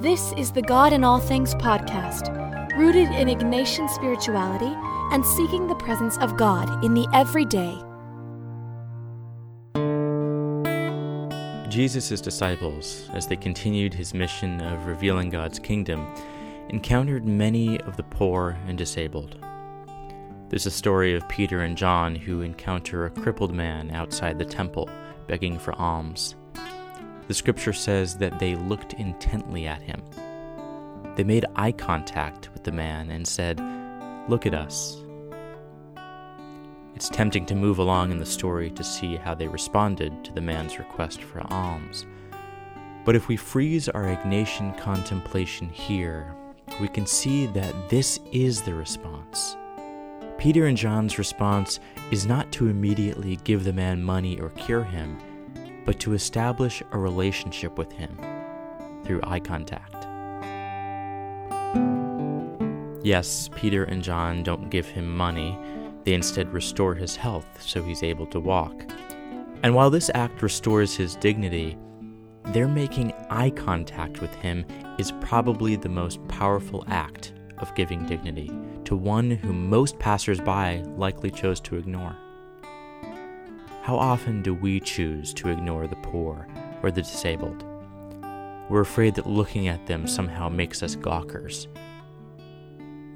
This is the God in All Things podcast, rooted in Ignatian spirituality and seeking the presence of God in the everyday. Jesus' disciples, as they continued his mission of revealing God's kingdom, encountered many of the poor and disabled. There's a story of Peter and John who encounter a crippled man outside the temple begging for alms. The scripture says that they looked intently at him. They made eye contact with the man and said, Look at us. It's tempting to move along in the story to see how they responded to the man's request for alms. But if we freeze our Ignatian contemplation here, we can see that this is the response. Peter and John's response is not to immediately give the man money or cure him, but to establish a relationship with him through eye contact. Yes, Peter and John don't give him money they instead restore his health so he's able to walk. And while this act restores his dignity, their making eye contact with him is probably the most powerful act of giving dignity to one whom most passersby likely chose to ignore. How often do we choose to ignore the poor or the disabled? We're afraid that looking at them somehow makes us gawkers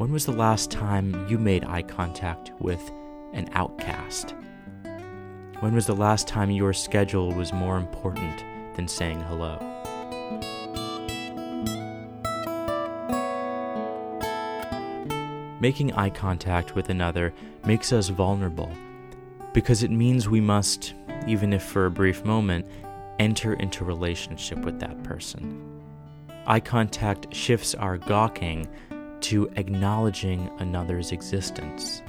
when was the last time you made eye contact with an outcast? When was the last time your schedule was more important than saying hello? Making eye contact with another makes us vulnerable because it means we must, even if for a brief moment, enter into relationship with that person. Eye contact shifts our gawking to acknowledging another's existence.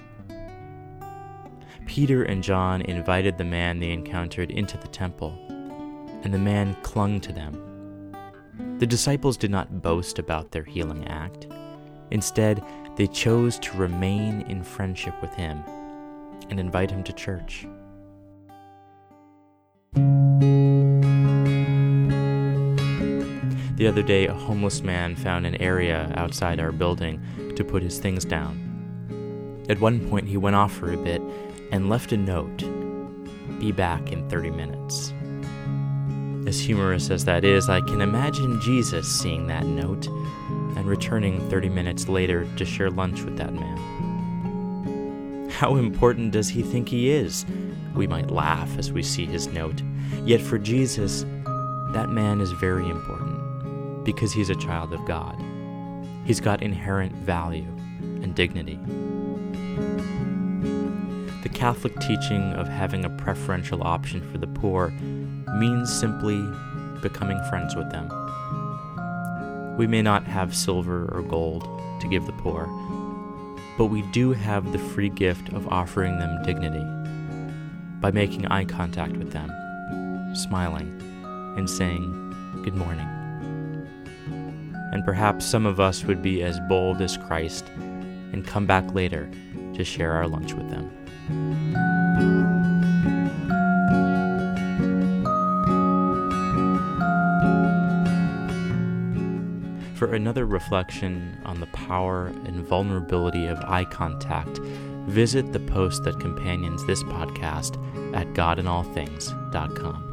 Peter and John invited the man they encountered into the temple, and the man clung to them. The disciples did not boast about their healing act. Instead, they chose to remain in friendship with him and invite him to church. The other day, a homeless man found an area outside our building to put his things down. At one point, he went off for a bit and left a note Be back in 30 minutes. As humorous as that is, I can imagine Jesus seeing that note and returning 30 minutes later to share lunch with that man. How important does he think he is? We might laugh as we see his note. Yet for Jesus, that man is very important because he's a child of God. He's got inherent value and dignity. The Catholic teaching of having a preferential option for the poor means simply becoming friends with them. We may not have silver or gold to give the poor, but we do have the free gift of offering them dignity by making eye contact with them, smiling, and saying, Good morning and perhaps some of us would be as bold as Christ and come back later to share our lunch with them. For another reflection on the power and vulnerability of eye contact, visit the post that companions this podcast at godinallthings.com.